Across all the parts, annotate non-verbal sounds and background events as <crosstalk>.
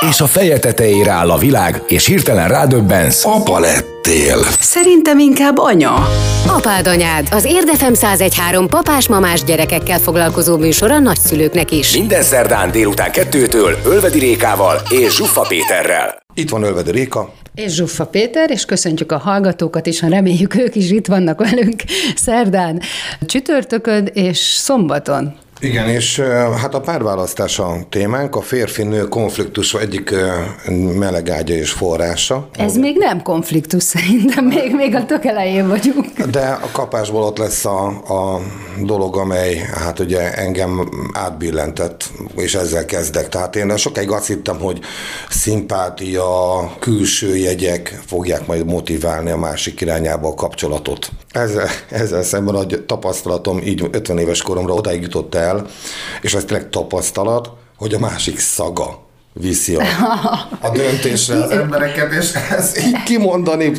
És a feje tetejére áll a világ, és hirtelen rádöbbensz. Apa lettél. Szerintem inkább anya. Apád anyád, az Érdefem 1013 papás-mamás gyerekekkel foglalkozó műsor a nagyszülőknek is. Minden szerdán délután kettőtől Ölvedi Rékával és Zsuffa Péterrel. Itt van Ölvedő Réka. És Zsuffa Péter, és köszöntjük a hallgatókat is, ha reméljük ők is itt vannak velünk szerdán, csütörtökön és szombaton. Igen, és hát a párválasztás a témánk, a férfi-nő konfliktus egyik melegágya és forrása. Ez még nem konfliktus szerintem, még, még a tök elején vagyunk. De a kapásból ott lesz a, a dolog, amely hát ugye engem átbillentett, és ezzel kezdek. Tehát én sokáig azt hittem, hogy szimpátia, külső jegyek fogják majd motiválni a másik irányába a kapcsolatot. Ezzel, ezzel szemben a tapasztalatom így 50 éves koromra odáig jutott el, és ez tényleg tapasztalat, hogy a másik szaga viszi a, a döntésre az embereket, és ez így kimondani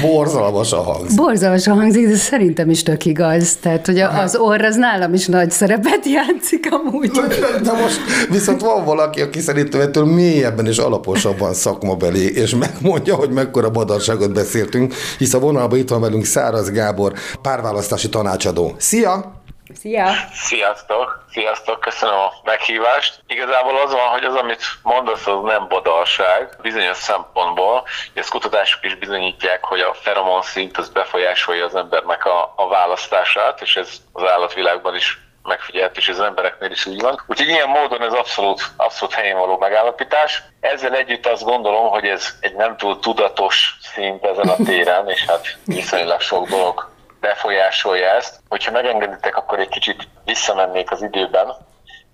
borzalmasan hangzik. Borzalmasan hangzik, de szerintem is tök igaz. Tehát, hogy az orr az nálam is nagy szerepet játszik amúgy. <laughs> De most viszont van valaki, aki szerintem ettől mélyebben és alaposabban szakmabeli, és megmondja, hogy mekkora badarságot beszéltünk, hisz a vonalban itt van velünk Száraz Gábor, párválasztási tanácsadó. Szia! Szia! Sziasztok! Sziasztok! Köszönöm a meghívást. Igazából az van, hogy az, amit mondasz, az nem badalság. Bizonyos szempontból, ezt kutatások is bizonyítják, hogy a feromon szint az befolyásolja az embernek a, a választását, és ez az állatvilágban is megfigyelt, és az embereknél is így van. Úgyhogy ilyen módon ez abszolút, abszolút helyén való megállapítás. Ezzel együtt azt gondolom, hogy ez egy nem túl tudatos szint ezen a téren, és hát viszonylag sok dolog befolyásolja ezt. Hogyha megengeditek, akkor egy kicsit visszamennék az időben,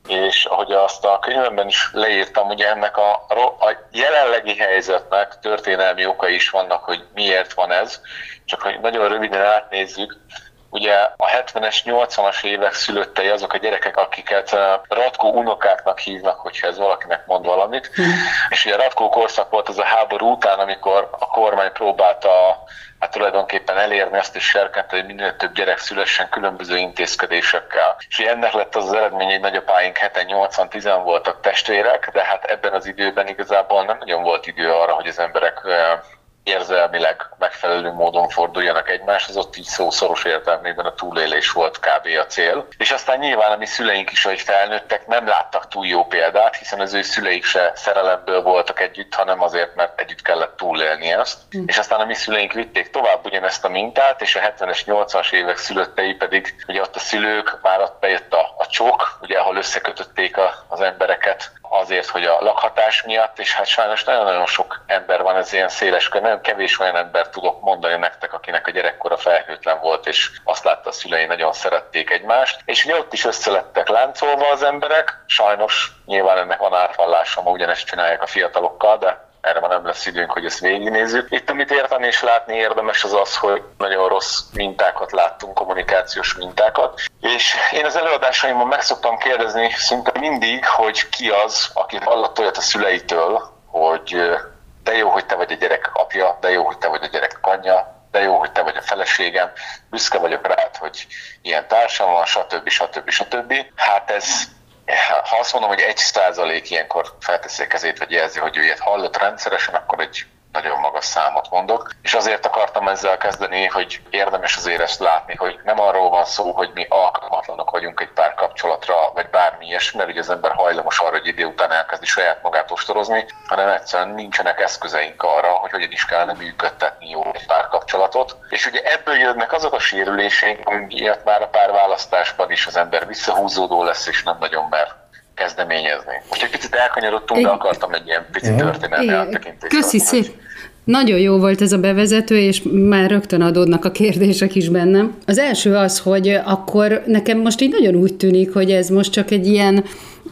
és ahogy azt a könyvemben is leírtam, ugye ennek a, a jelenlegi helyzetnek történelmi okai is vannak, hogy miért van ez, csak hogy nagyon röviden átnézzük, ugye a 70-es, 80-as évek szülöttei azok a gyerekek, akiket Ratkó unokáknak hívnak, hogyha ez valakinek mond valamit. Mm. És ugye a Ratkó korszak volt az a háború után, amikor a kormány próbálta hát tulajdonképpen elérni azt is serkent, hogy minél több gyerek szülessen különböző intézkedésekkel. És ennek lett az, az eredmény, hogy nagyapáink 7-80-10 voltak testvérek, de hát ebben az időben igazából nem nagyon volt idő arra, hogy az emberek érzelmileg megfelelő módon forduljanak egymáshoz, ott így szó szoros értelmében a túlélés volt kb. a cél. És aztán nyilván a mi szüleink is, hogy felnőttek, nem láttak túl jó példát, hiszen az ő szüleik se szerelemből voltak együtt, hanem azért, mert együtt kellett túlélni ezt. Mm. És aztán a mi szüleink vitték tovább ugyanezt a mintát, és a 70-es, 80-as évek szülöttei pedig, ugye ott a szülők, már ott bejött a, a csok, ugye ahol összekötötték a, az embereket azért, hogy a lakhatás miatt, és hát sajnos nagyon-nagyon sok ember van, ez ilyen széles kör, nagyon kevés olyan ember tudok mondani nektek, akinek a gyerekkora felhőtlen volt, és azt látta a szülei nagyon szerették egymást, és ugye ott is összelettek láncolva az emberek, sajnos nyilván ennek van átvallása, ma ugyanezt csinálják a fiatalokkal, de erre már nem lesz időnk, hogy ezt végignézzük. Itt amit érteni és látni érdemes az az, hogy nagyon rossz mintákat láttunk, kommunikációs mintákat. És én az előadásaimban meg szoktam kérdezni szinte mindig, hogy ki az, aki hallott olyat a szüleitől, hogy de jó, hogy te vagy a gyerek apja, de jó, hogy te vagy a gyerek anyja, de jó, hogy te vagy a feleségem, büszke vagyok rád, hogy ilyen társam van, stb. stb. stb. Hát ez ha azt mondom, hogy egy százalék ilyenkor felteszi a kezét, vagy jelzi, hogy ő ilyet hallott rendszeresen, akkor egy nagyon magas számot mondok. És azért akartam ezzel kezdeni, hogy érdemes azért ezt látni, hogy nem arról van szó, hogy mi alkalmatlanok vagyunk egy párkapcsolatra, vagy bármi ilyesmi, mert ugye az ember hajlamos arra, hogy idő után elkezdi saját magát ostorozni, hanem egyszerűen nincsenek eszközeink arra, hogy hogyan is kellene működtetni jó egy párkapcsolatot. És ugye ebből jönnek azok a sérüléseink, miatt már a párválasztásban is az ember visszahúzódó lesz, és nem nagyon mer kezdeményezni. Most egy picit elkanyarodtunk, de akartam egy ilyen pici történelmi áttekintést. Köszi szép. Nagyon jó volt ez a bevezető, és már rögtön adódnak a kérdések is bennem. Az első az, hogy akkor nekem most így nagyon úgy tűnik, hogy ez most csak egy ilyen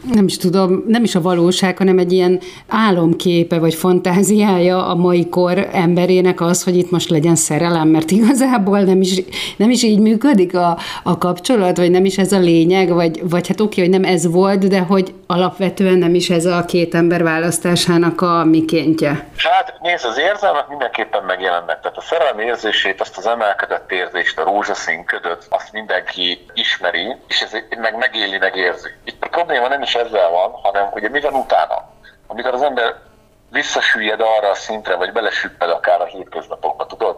nem is tudom, nem is a valóság, hanem egy ilyen álomképe vagy fantáziája a mai kor emberének az, hogy itt most legyen szerelem, mert igazából nem is, nem is így működik a, a kapcsolat, vagy nem is ez a lényeg, vagy, vagy hát oké, hogy nem ez volt, de hogy alapvetően nem is ez a két ember választásának a mikéntje. Hát nézd, az érzelmek mindenképpen megjelennek. Tehát a szerelem érzését, azt az emelkedett érzést, a rózsaszín ködöt, azt mindenki ismeri, és ez meg megéli, megérzi. Itt probléma nem is ezzel van, hanem ugye mi van utána. Amikor az ember visszasüllyed arra a szintre, vagy belesüpped akár a hétköznapokba, tudod,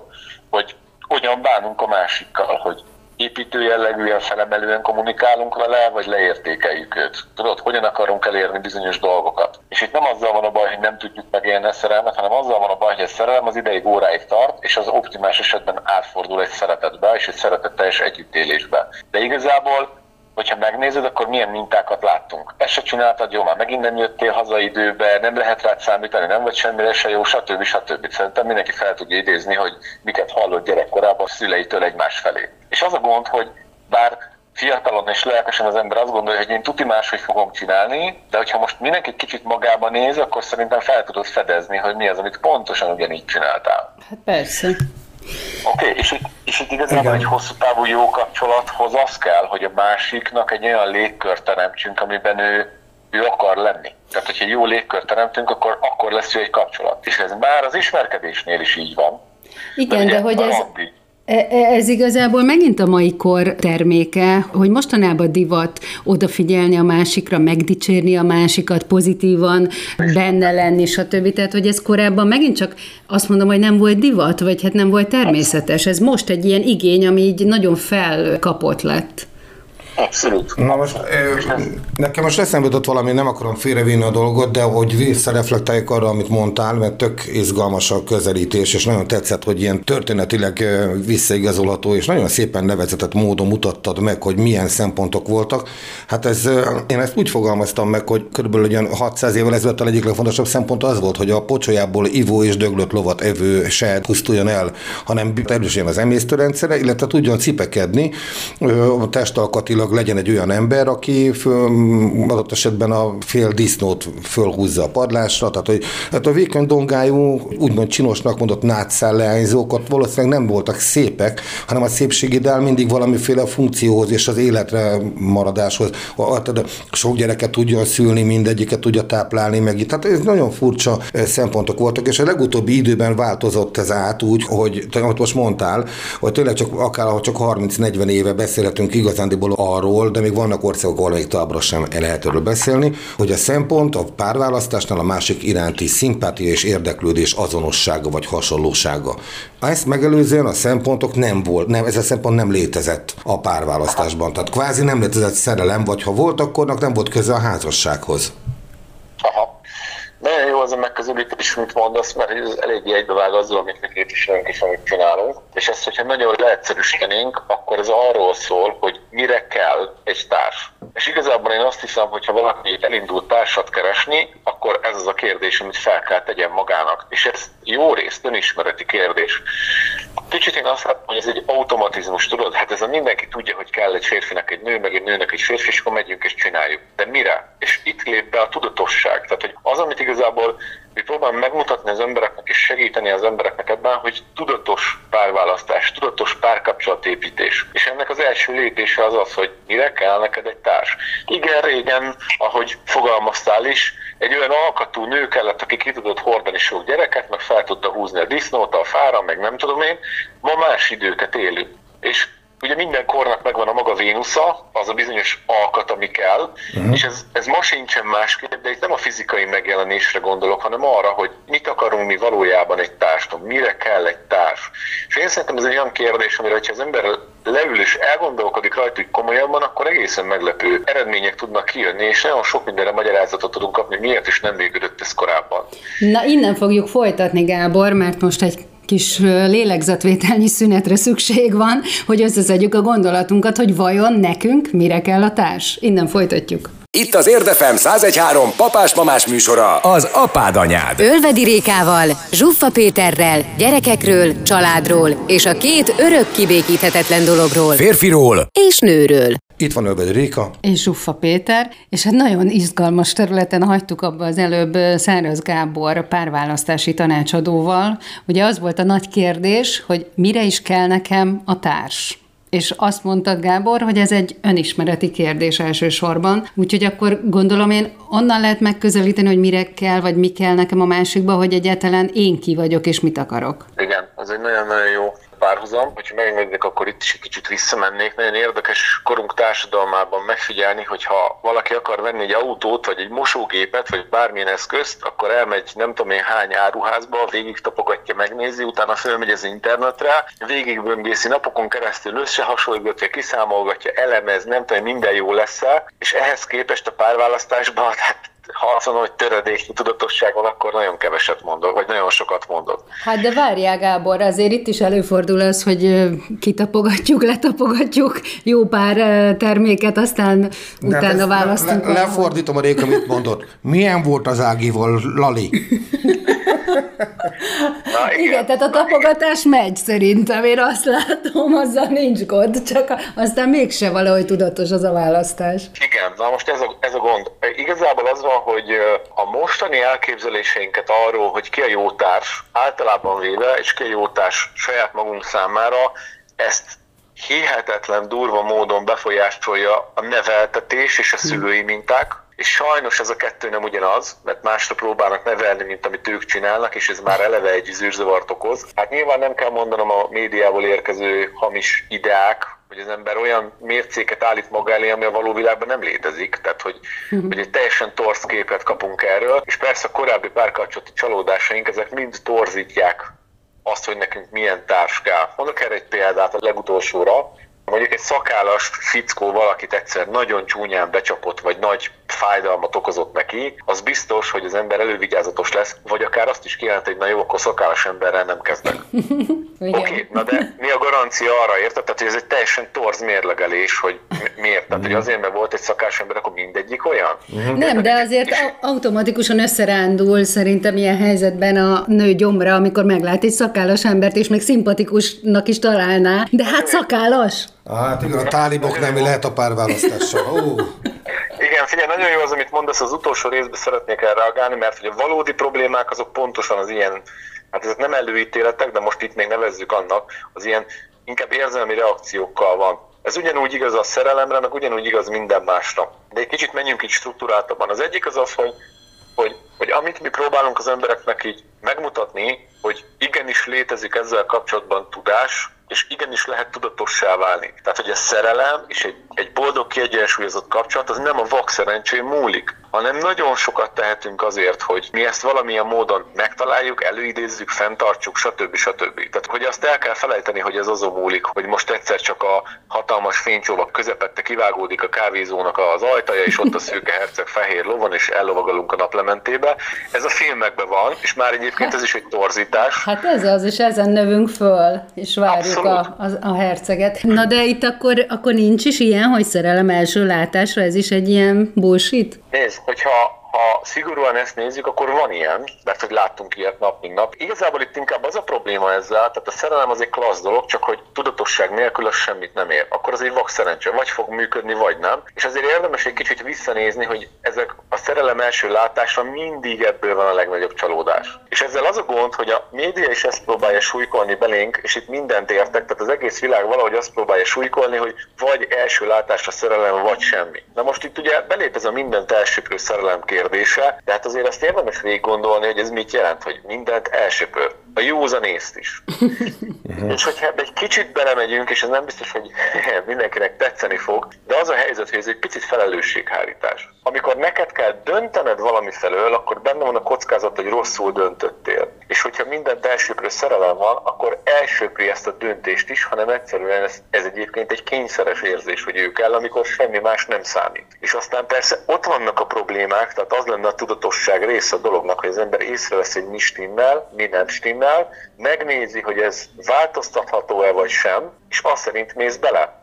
hogy hogyan bánunk a másikkal, hogy építő jellegűen, felemelően kommunikálunk vele, vagy leértékeljük őt. Tudod, hogyan akarunk elérni bizonyos dolgokat. És itt nem azzal van a baj, hogy nem tudjuk megélni a szerelmet, hanem azzal van a baj, hogy a szerelem az ideig óráig tart, és az optimális esetben átfordul egy szeretetbe, és egy szeretetteljes együttélésbe. De igazából hogyha megnézed, akkor milyen mintákat láttunk. Ezt se csináltad, jó, már megint nem jöttél haza időbe, nem lehet rád számítani, nem vagy semmire se jó, stb. stb. Szerintem mindenki fel tudja idézni, hogy miket hallott gyerekkorában a szüleitől egymás felé. És az a gond, hogy bár fiatalon és lelkesen az ember azt gondolja, hogy én tuti máshogy fogom csinálni, de hogyha most mindenki kicsit magába néz, akkor szerintem fel tudod fedezni, hogy mi az, amit pontosan ugyanígy csináltál. Hát persze. Oké, okay, és, itt, és itt igazából Igen. egy hosszú távú jó kapcsolathoz az kell, hogy a másiknak egy olyan légkört teremtsünk, amiben ő, ő akar lenni. Tehát, hogyha jó légkört teremtünk, akkor, akkor lesz jó egy kapcsolat. És ez már az ismerkedésnél is így van. Igen, de, de hogy ez... E, ez igazából megint a mai kor terméke, hogy mostanában divat odafigyelni a másikra, megdicsérni a másikat, pozitívan benne lenni, stb. Tehát, hogy ez korábban megint csak azt mondom, hogy nem volt divat, vagy hát nem volt természetes. Ez most egy ilyen igény, ami így nagyon felkapott lett. Abszolút. Na most nekem most eszembe jutott valami, nem akarom félrevinni a dolgot, de hogy visszareflektáljuk arra, amit mondtál, mert tök izgalmas a közelítés, és nagyon tetszett, hogy ilyen történetileg visszaigazolható, és nagyon szépen nevezetett módon mutattad meg, hogy milyen szempontok voltak. Hát ez, én ezt úgy fogalmaztam meg, hogy körülbelül olyan 600 évvel ezelőtt a egyik legfontosabb szempont az volt, hogy a pocsolyából ivó és döglött lovat evő se pusztuljon el, hanem erősödjön az emésztőrendszere, illetve tudjon cipekedni, testalkatilag gyakorlatilag legyen egy olyan ember, aki föl, adott esetben a fél disznót fölhúzza a padlásra, tehát hogy hát a vékony dongájú, úgymond csinosnak mondott nátszál leányzók ott valószínűleg nem voltak szépek, hanem a szépségidál mindig valamiféle funkcióhoz és az életre maradáshoz. Tehát sok gyereket tudjon szülni, mindegyiket tudja táplálni meg. Tehát ez nagyon furcsa szempontok voltak, és a legutóbbi időben változott ez át úgy, hogy amit most mondtál, hogy tényleg csak akár csak 30-40 éve beszélhetünk igazándiból a arról, de még vannak országok, ahol még továbbra sem lehet erről beszélni, hogy a szempont a párválasztásnál a másik iránti szimpátia és érdeklődés azonossága vagy hasonlósága. Ezt megelőzően a szempontok nem volt, nem, ez a szempont nem létezett a párválasztásban. Tehát kvázi nem létezett szerelem, vagy ha volt, akkornak nem volt köze a házassághoz. Az a megközelítés, amit mondasz, mert ez eléggé egybevág azzal, amit mi képviselünk és amit csinálunk. És ezt, hogyha nagyon leegyszerűsítenénk, akkor ez arról szól, hogy mire kell egy társ. És igazából én azt hiszem, hogy ha valaki elindult társat keresni, akkor ez az a kérdés, amit fel kell tegyen magának. És ez jó részt önismereti kérdés. Kicsit én azt látom, hogy ez egy automatizmus, tudod? Hát ez a mindenki tudja, hogy kell egy férfinak egy nő, meg egy nőnek egy férfi, és akkor megyünk és csináljuk. De mire? És itt lép be a tudatosság. Tehát, hogy az, amit igazából mi próbálunk megmutatni az embereknek és segíteni az embereknek ebben, hogy tudatos párválasztás, tudatos párkapcsolatépítés. És ennek az első lépése az az, hogy mire kell neked egy társ. Igen, régen, ahogy fogalmaztál is, egy olyan alkatú nő kellett, aki ki tudott hordani sok gyereket, meg fel tudta húzni a disznót a fára, meg nem tudom én. Ma más időket élünk. És ugye minden kornak megvan a maga Vénusza, az a bizonyos alkat, ami kell, uh-huh. és ez, ez ma sincsen másképp, de itt nem a fizikai megjelenésre gondolok, hanem arra, hogy mit akarunk mi valójában egy társadalom, mire kell egy társ. És én szerintem ez egy olyan kérdés, amire, ha az ember leül és elgondolkodik rajta, hogy komolyabban, akkor egészen meglepő eredmények tudnak kijönni, és nagyon sok mindenre magyarázatot tudunk kapni, miért is nem működött ez korábban. Na, innen fogjuk folytatni, Gábor, mert most egy kis lélegzetvételnyi szünetre szükség van, hogy összeszedjük a gondolatunkat, hogy vajon nekünk mire kell a társ. Innen folytatjuk. Itt az Érdefem 1013 papás-mamás műsora, az apád anyád. Ölvedi Rékával, Zsuffa Péterrel, gyerekekről, családról és a két örök kibékíthetetlen dologról. Férfiról és nőről. Itt van Ölvedi Réka. És Uffa Péter, és hát nagyon izgalmas területen hagytuk abba az előbb Száraz Gábor párválasztási tanácsadóval. Ugye az volt a nagy kérdés, hogy mire is kell nekem a társ és azt mondta Gábor, hogy ez egy önismereti kérdés elsősorban, úgyhogy akkor gondolom én onnan lehet megközelíteni, hogy mire kell, vagy mi kell nekem a másikba, hogy egyáltalán én ki vagyok, és mit akarok. Igen, ez egy nagyon-nagyon jó párhuzam, hogyha megengednék, akkor itt is egy kicsit visszamennék. Nagyon érdekes korunk társadalmában megfigyelni, hogy ha valaki akar venni egy autót, vagy egy mosógépet, vagy bármilyen eszközt, akkor elmegy nem tudom én hány áruházba, végig tapogatja, megnézi, utána fölmegy az internetre, végig böngészi napokon keresztül összehasonlítja, kiszámolgatja, elemez, nem tudom, minden jó lesz és ehhez képest a párválasztásban, <laughs> hát ha azt mondom, hogy töredéknyi tudatosság van, akkor nagyon keveset mondok, vagy nagyon sokat mondok. Hát de várjál Gábor, azért itt is előfordul az, hogy kitapogatjuk, letapogatjuk jó pár terméket, aztán de utána választunk. Le, le, lefordítom a rék, amit mondott. Milyen volt az Ágival, Lali? <laughs> Na, <laughs> igen. igen, tehát a tapogatás megy szerintem, én azt látom, azzal nincs gond, csak aztán mégse valahogy tudatos az a választás. Igen, na most ez a, ez a gond. Igazából az van, hogy a mostani elképzeléseinket arról, hogy ki a jó társ, általában véve, és ki a jó társ saját magunk számára, ezt hihetetlen durva módon befolyásolja a neveltetés és a szülői minták, és sajnos ez a kettő nem ugyanaz, mert másra próbálnak nevelni, mint amit ők csinálnak, és ez már eleve egy zűrzavart okoz. Hát nyilván nem kell mondanom a médiából érkező hamis ideák, hogy az ember olyan mércéket állít maga elé, ami a való világban nem létezik, tehát hogy, uh-huh. hogy egy teljesen torz képet kapunk erről, és persze a korábbi párkapcsolati csalódásaink, ezek mind torzítják azt, hogy nekünk milyen társ kell. Mondok erre egy példát a legutolsóra, mondjuk egy szakállas fickó valakit egyszer nagyon csúnyán becsapott, vagy nagy fájdalmat okozott neki, az biztos, hogy az ember elővigyázatos lesz, vagy akár azt is kijelent, hogy na jó, akkor szakállas emberrel nem kezdek. <laughs> Oké, okay, na de mi a garancia arra, érted? Tehát, hogy ez egy teljesen torz mérlegelés, hogy miért? Tehát, hogy azért, mert volt egy szakállas ember, akkor mindegyik olyan? Nem, de azért és... automatikusan összerándul szerintem ilyen helyzetben a nő gyomra, amikor meglát egy szakállas embert, és még szimpatikusnak is találná, de hát szakállas. Hát igen, a tálibok nem lehet a párválasztással. Ó. <laughs> Figyelj, nagyon jó az, amit mondasz, az utolsó részben szeretnék erre reagálni, mert hogy a valódi problémák azok pontosan az ilyen, hát ezek nem előítéletek, de most itt még nevezzük annak, az ilyen inkább érzelmi reakciókkal van. Ez ugyanúgy igaz a szerelemre, meg ugyanúgy igaz minden másra. De egy kicsit menjünk így struktúráltabban. Az egyik az az, hogy, hogy, hogy amit mi próbálunk az embereknek így megmutatni, hogy igenis létezik ezzel kapcsolatban tudás, és igenis lehet tudatossá válni. Tehát, hogy a szerelem és egy, egy boldog, kiegyensúlyozott kapcsolat az nem a vak szerencsén múlik, hanem nagyon sokat tehetünk azért, hogy mi ezt valamilyen módon megtaláljuk, előidézzük, fenntartsuk, stb. stb. Tehát, hogy azt el kell felejteni, hogy ez azon múlik, hogy most egyszer csak a hatalmas fénycsóvak közepette kivágódik a kávézónak az ajtaja, és ott a szőke herceg fehér lovon, és ellovagalunk a naplementébe. Ez a filmekben van, és már egyébként ez is egy torzítás. Hát ez az, és ezen növünk föl, és várjuk a, a, a herceget. Na de itt akkor, akkor nincs is ilyen, hogy szerelem első látásra, ez is egy ilyen bullshit? Nézd, hogyha ha szigorúan ezt nézzük, akkor van ilyen, mert hogy láttunk ilyet nap, mint nap. Igazából itt inkább az a probléma ezzel, tehát a szerelem az egy klassz dolog, csak hogy tudatosság nélkül az semmit nem ér. Akkor az egy vak szerencse, vagy fog működni, vagy nem. És azért érdemes egy kicsit visszanézni, hogy ezek a szerelem első látásra mindig ebből van a legnagyobb csalódás. És ezzel az a gond, hogy a média is ezt próbálja súlykolni belénk, és itt mindent értek, tehát az egész világ valahogy azt próbálja súlykolni, hogy vagy első látásra szerelem, vagy semmi. Na most itt ugye belép ez a mindent elsőprő szerelem kérdése, de hát azért azt érdemes végig gondolni, hogy ez mit jelent, hogy mindent elsöpör. A józan észt is. <laughs> és hogyha ebbe egy kicsit belemegyünk, és ez nem biztos, hogy <laughs> mindenkinek tetszeni fog, de az a helyzet, hogy ez egy picit felelősséghárítás. Amikor neked kell döntened valami felől, akkor benne van a kockázat, hogy rosszul döntöttél. És hogyha mindent elsőprő szerelem van, akkor elsőpri ezt a döntést is, hanem egyszerűen ez, ez egyébként egy kényszeres érzés, hogy ő kell, amikor semmi más nem számít. És aztán persze ott vannak a problémák, tehát az lenne a tudatosság része a dolognak, hogy az ember észrevesz, hogy mi stimmel, mi nem stimmel, megnézi, hogy ez változtatható-e vagy sem, és azt szerint mész bele.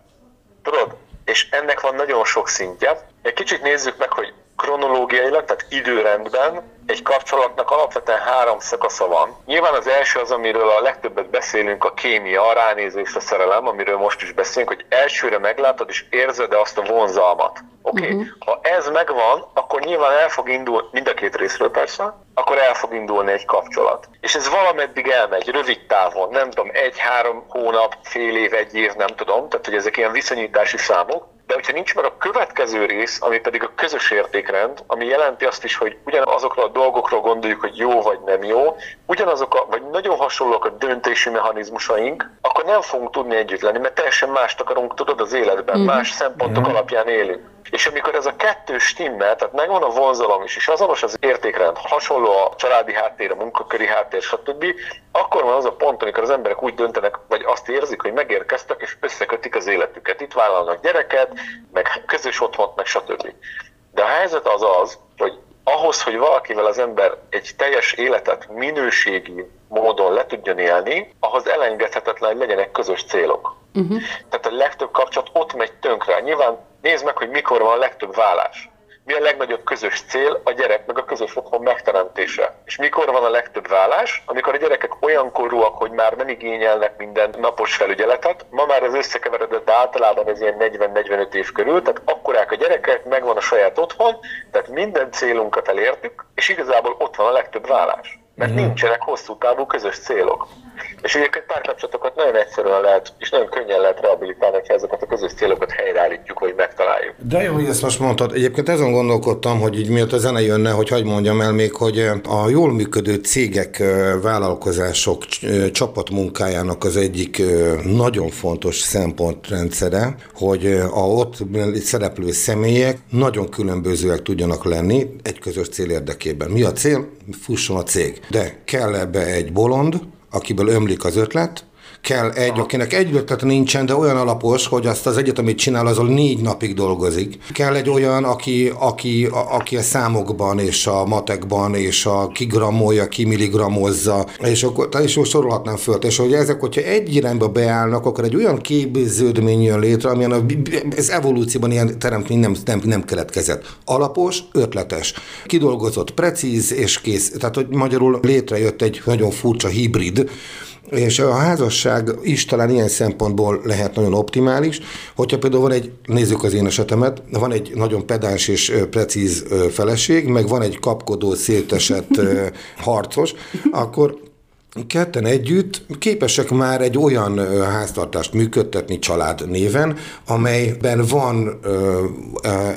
Tudod? És ennek van nagyon sok szintje. Egy kicsit nézzük meg, hogy kronológiailag, tehát időrendben egy kapcsolatnak alapvetően három szakasza van. Nyilván az első az, amiről a legtöbbet beszélünk, a kémia, a ránézés, a szerelem, amiről most is beszélünk, hogy elsőre meglátod és érzed azt a vonzalmat. Oké, okay. uh-huh. ha ez megvan, akkor nyilván el fog indulni, mind a két részről persze, akkor el fog indulni egy kapcsolat. És ez valameddig elmegy, rövid távon, nem tudom, egy-három hónap, fél év, egy év, nem tudom, tehát hogy ezek ilyen viszonyítási számok, de hogyha nincs meg a következő rész, ami pedig a közös értékrend, ami jelenti azt is, hogy ugyanazokra a dolgokról gondoljuk, hogy jó vagy nem jó, ugyanazok a, vagy nagyon hasonlóak a döntési mechanizmusaink, akkor nem fogunk tudni együtt lenni, mert teljesen mást akarunk, tudod, az életben, mm. más szempontok mm. alapján élünk. És amikor ez a kettő stimmel, tehát megvan a vonzalom is, és azonos az értékrend, hasonló a családi háttér, a munkaköri háttér, stb., akkor van az a pont, amikor az emberek úgy döntenek, vagy azt érzik, hogy megérkeztek, és összekötik az életüket. Itt vállalnak gyereket, meg közös otthont, meg stb. De a helyzet az az, hogy ahhoz, hogy valakivel az ember egy teljes életet minőségi módon le tudjon élni, ahhoz elengedhetetlen, hogy legyenek közös célok. Uh-huh. Tehát a legtöbb kapcsolat ott megy tönkre. Nyilván nézd meg, hogy mikor van a legtöbb vállás. Mi a legnagyobb közös cél? A gyerek meg a közös otthon megteremtése. És mikor van a legtöbb vállás? Amikor a gyerekek olyan korúak, hogy már nem igényelnek minden napos felügyeletet. Ma már ez összekeveredett, de általában ez ilyen 40-45 év körül, tehát akkorák a gyerekek, megvan a saját otthon, tehát minden célunkat elértük, és igazából ott van a legtöbb vállás mert mm. nincsenek hosszú távú közös célok. És egyébként párkapcsolatokat nagyon egyszerűen lehet, és nagyon könnyen lehet rehabilitálni, ha ezeket a közös célokat helyreállítjuk, vagy megtaláljuk. De jó, hogy ezt most mondtad. Egyébként ezen gondolkodtam, hogy így miatt a zene jönne, hogy hagyd mondjam el még, hogy a jól működő cégek, vállalkozások csapatmunkájának az egyik nagyon fontos szempontrendszere, hogy a ott szereplő személyek nagyon különbözőek tudjanak lenni egy közös cél érdekében. Mi a cél? Fusson a cég. De kell ebbe egy bolond, akiből ömlik az ötlet, kell egy, akinek egy ötlet nincsen, de olyan alapos, hogy azt az egyet, amit csinál, azon négy napig dolgozik. Kell egy olyan, aki, aki, a, aki a számokban és a matekban és a kigrammolja, kimilligramozza, és akkor és most sorolhatnám föl, és hogy ezek, hogyha egy irányba beállnak, akkor egy olyan képződmény jön létre, amilyen a, ez evolúcióban ilyen teremtmény nem, nem, nem keletkezett. Alapos, ötletes, kidolgozott, precíz és kész. Tehát, hogy magyarul létrejött egy nagyon furcsa hibrid, és a házasság is talán ilyen szempontból lehet nagyon optimális, hogyha például van egy, nézzük az én esetemet, van egy nagyon pedáns és precíz feleség, meg van egy kapkodó, szétesett harcos, akkor ketten együtt képesek már egy olyan háztartást működtetni család néven, amelyben van ö,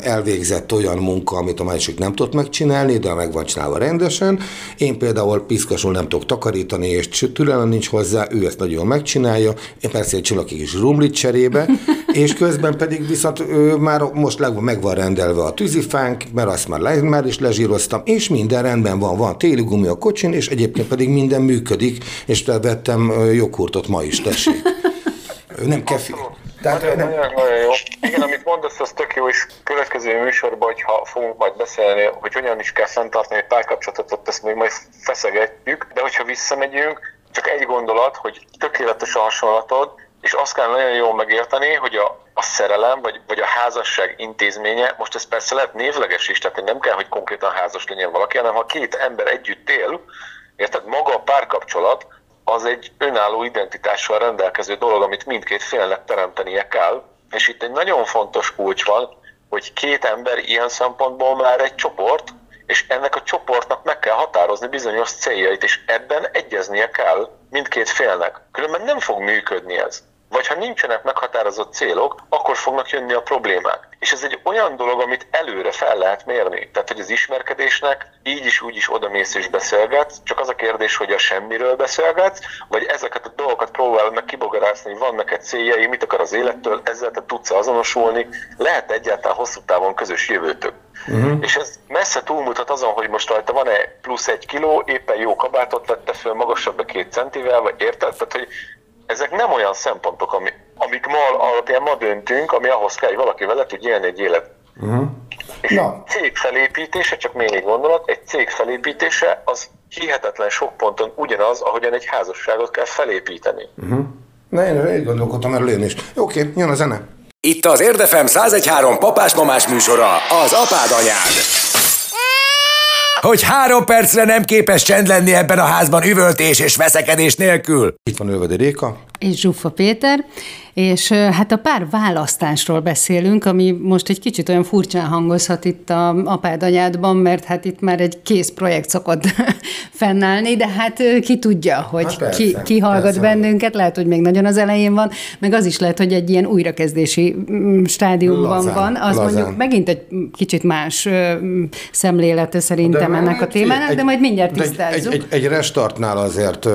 elvégzett olyan munka, amit a másik nem tud megcsinálni, de meg van csinálva rendesen. Én például piszkasul nem tudok takarítani, és türelem nincs hozzá, ő ezt nagyon jól megcsinálja. Én persze egy csillagig is rumlit cserébe, <laughs> és közben pedig viszont ő már most leg, meg van rendelve a tűzifánk, mert azt már, le, már is lezsíroztam, és minden rendben van, van téli gumi a kocsin, és egyébként pedig minden működik működik, és vettem joghurtot ma is, tessék. Nem kefi. Tehát nagyon, nem... nagyon, nagyon jó. Igen, amit mondasz, az tök jó, és következő műsorban, hogyha fogunk majd beszélni, hogy hogyan is kell fenntartani egy párkapcsolatot, ezt még majd feszegetjük, de hogyha visszamegyünk, csak egy gondolat, hogy tökéletes a hasonlatod, és azt kell nagyon jól megérteni, hogy a, a szerelem, vagy, vagy a házasság intézménye, most ez persze lehet névleges is, tehát nem kell, hogy konkrétan házas legyen valaki, hanem ha két ember együtt él, Érted? Maga a párkapcsolat az egy önálló identitással rendelkező dolog, amit mindkét félnek teremtenie kell. És itt egy nagyon fontos kulcs van, hogy két ember ilyen szempontból már egy csoport, és ennek a csoportnak meg kell határozni bizonyos céljait, és ebben egyeznie kell mindkét félnek. Különben nem fog működni ez vagy ha nincsenek meghatározott célok, akkor fognak jönni a problémák. És ez egy olyan dolog, amit előre fel lehet mérni. Tehát, hogy az ismerkedésnek így is úgy is odamész és beszélgetsz, csak az a kérdés, hogy a semmiről beszélgetsz, vagy ezeket a dolgokat próbál meg kibogarászni, hogy vannak egy céljai, mit akar az élettől, ezzel te tudsz azonosulni, lehet egyáltalán hosszú távon közös jövőtök. Uh-huh. És ez messze túlmutat azon, hogy most rajta van-e plusz egy kiló, éppen jó kabátot vette föl, magasabb a két centivel, vagy érted? Tehát, hogy ezek nem olyan szempontok, ami, amik ma alapján ma döntünk, ami ahhoz kell, hogy valaki vele tud élni egy élet. Uh-huh. És Na. cég felépítése, csak még egy gondolat, egy cég felépítése az hihetetlen sok ponton ugyanaz, ahogyan egy házasságot kell felépíteni. Uh-huh. Na én így gondolkodtam erről én is. Oké, okay, jön a zene. Itt az Érdefem 1013 papás-mamás műsora, az apád anyád. Hogy három percre nem képes csend lenni ebben a házban üvöltés és veszekedés nélkül. Itt van Ölvedi Réka. És Zsuffa Péter, és hát a pár választásról beszélünk, ami most egy kicsit olyan furcsán hangozhat itt a apád anyádban, mert hát itt már egy kész projekt szokott <laughs> fennállni, de hát ki tudja, hogy hát persze, ki, ki hallgat persze. bennünket, lehet, hogy még nagyon az elején van, meg az is lehet, hogy egy ilyen újrakezdési mm, stádiumban lazán, van, az lazán. mondjuk megint egy kicsit más szemlélete szerintem de ennek a témának, egy, de majd mindjárt tisztázzuk. Egy, egy, egy restartnál azért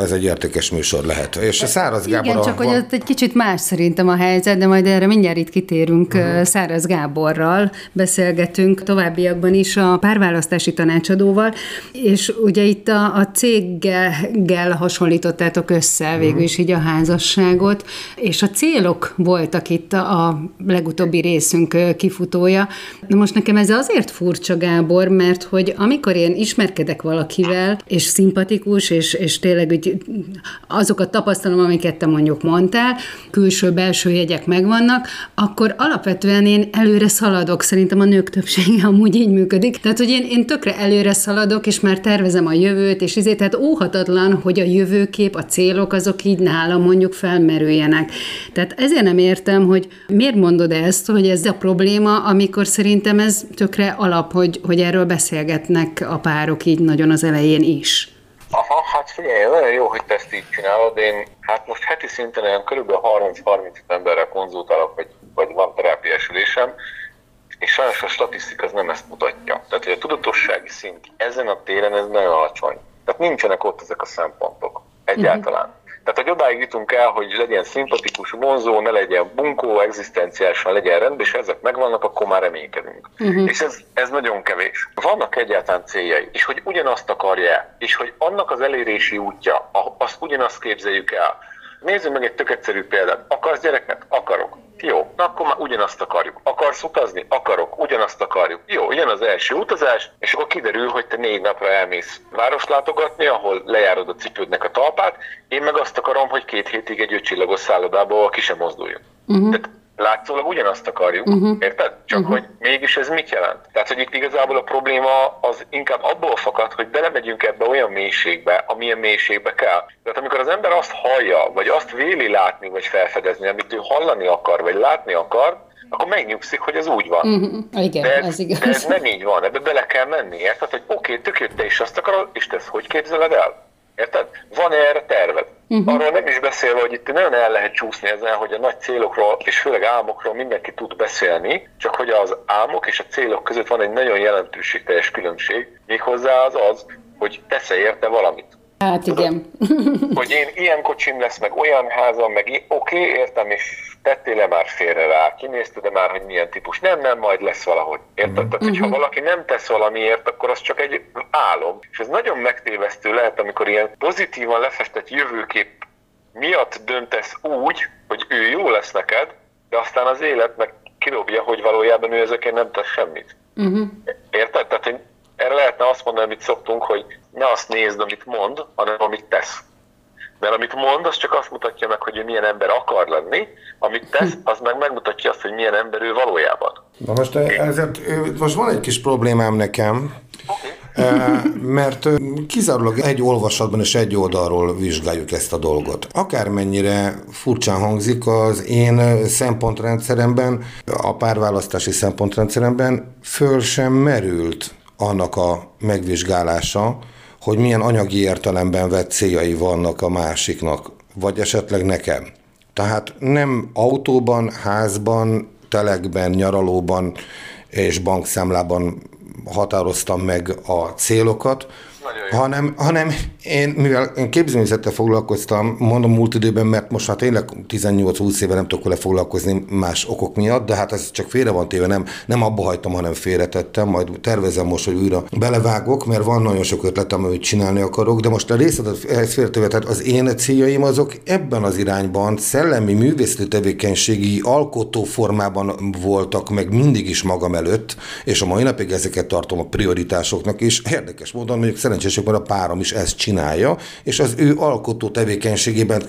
ez egy értékes műsor lehet. És Száraz Gábor Igen, csak hogy egy kicsit kicsit más szerintem a helyzet, de majd erre mindjárt itt kitérünk. Uh-huh. Száraz Gáborral beszélgetünk továbbiakban is a párválasztási tanácsadóval, és ugye itt a, a céggel hasonlítottátok össze uh-huh. végül is így a házasságot, és a célok voltak itt a, a legutóbbi részünk kifutója. Na most nekem ez azért furcsa, Gábor, mert hogy amikor én ismerkedek valakivel, és szimpatikus, és, és tényleg úgy azokat tapasztalom, amiket te mondjuk mondtál, külső-belső jegyek megvannak, akkor alapvetően én előre szaladok. Szerintem a nők többsége amúgy így működik. Tehát, hogy én, én tökre előre szaladok, és már tervezem a jövőt, és ezért tehát óhatatlan, hogy a jövőkép, a célok azok így nálam mondjuk felmerüljenek. Tehát ezért nem értem, hogy miért mondod ezt, hogy ez a probléma, amikor szerintem ez tökre alap, hogy, hogy erről beszélgetnek a párok így nagyon az elején is. Aha, hát figyelj, nagyon jó, hogy te ezt így csinálod. Én hát most heti szinten olyan kb. 30-30 emberrel konzultálok, vagy, vagy van terápiás ülésem, és sajnos a statisztika az nem ezt mutatja. Tehát, hogy a tudatossági szint ezen a téren ez nagyon alacsony. Tehát nincsenek ott ezek a szempontok. Egyáltalán. Uh-huh. Tehát, hogy odáig jutunk el, hogy legyen szimpatikus, vonzó, ne legyen bunkó, egzisztenciálisan legyen rendben, és ezek megvannak, akkor már reménykedünk. Uh-huh. És ez, ez nagyon kevés. Vannak egyáltalán céljai, és hogy ugyanazt akarja, és hogy annak az elérési útja, azt ugyanazt képzeljük el. Nézzük meg egy tök egyszerű példát. Akarsz gyereket? Akarok. Jó, na akkor már ugyanazt akarjuk. Akarsz utazni? Akarok, ugyanazt akarjuk. Jó, jön az első utazás, és akkor kiderül, hogy te négy napra elmész városlátogatni, ahol lejárod a cipődnek a talpát, én meg azt akarom, hogy két hétig egy ötcsillagos szállodába ki sem mozduljon. Uh-huh. Tehát látszólag ugyanazt akarjuk, uh-huh. érted? Csak uh-huh. hogy mégis ez mit jelent? Tehát, hogy itt igazából a probléma az inkább abból fakad, hogy belemegyünk ebbe olyan mélységbe, amilyen mélységbe kell. Tehát amikor az ember azt hallja, vagy azt véli látni, vagy felfedezni, amit ő hallani akar, vagy látni akar, akkor megnyugszik, hogy ez úgy van. Uh-huh. Igen, de ez, ez igaz. De ez nem így van, ebbe bele kell menni, érted? Hogy oké, okay, tök te is azt akarod, és te ezt hogy képzeled el? Érted? Van erre terved? Uh-huh. Arról nem is beszélve, hogy itt nagyon el lehet csúszni ezen, hogy a nagy célokról és főleg álmokról mindenki tud beszélni, csak hogy az álmok és a célok között van egy nagyon jelentőségteljes különbség, méghozzá az az, hogy tesz érte valamit. Hát igen. <laughs> hogy én ilyen kocsim lesz, meg olyan házam, meg oké, okay, értem, és tettél-e már félre rá, kinézted-e már, hogy milyen típus, nem, nem, majd lesz valahogy. Érted? Uh-huh. Tehát, hogyha uh-huh. valaki nem tesz valamiért, akkor az csak egy álom. És ez nagyon megtévesztő lehet, amikor ilyen pozitívan lefestett jövőkép miatt döntesz úgy, hogy ő jó lesz neked, de aztán az élet meg kirobja, hogy valójában ő ezeken nem tesz semmit. Uh-huh. Érted? Tehát hogy erre lehetne azt mondani, amit szoktunk, hogy ne azt nézd, amit mond, hanem amit tesz. Mert amit mond, az csak azt mutatja meg, hogy ő milyen ember akar lenni, amit tesz, az meg megmutatja azt, hogy milyen ember ő valójában. Na most, ezért, most van egy kis problémám nekem, okay. mert kizárólag egy olvasatban és egy oldalról vizsgáljuk ezt a dolgot. Akármennyire furcsán hangzik, az én szempontrendszeremben, a párválasztási szempontrendszeremben föl sem merült annak a megvizsgálása, hogy milyen anyagi értelemben vett céljai vannak a másiknak, vagy esetleg nekem. Tehát nem autóban, házban, telekben, nyaralóban és bankszámlában határoztam meg a célokat, hanem, hanem én, mivel én képzőművészettel foglalkoztam, mondom múlt időben, mert most már tényleg 18-20 éve nem tudok vele foglalkozni más okok miatt, de hát ez csak félre van téve, nem, nem abba hagytam, hanem félretettem, majd tervezem most, hogy újra belevágok, mert van nagyon sok ötletem, amit csinálni akarok, de most a részletet ez félretéve, tehát az én céljaim azok ebben az irányban szellemi művészeti tevékenységi alkotó formában voltak meg mindig is magam előtt, és a mai napig ezeket tartom a prioritásoknak, és érdekes módon mondjuk szerencsésebben a párom is ezt csinálja, és az ő alkotó tevékenységében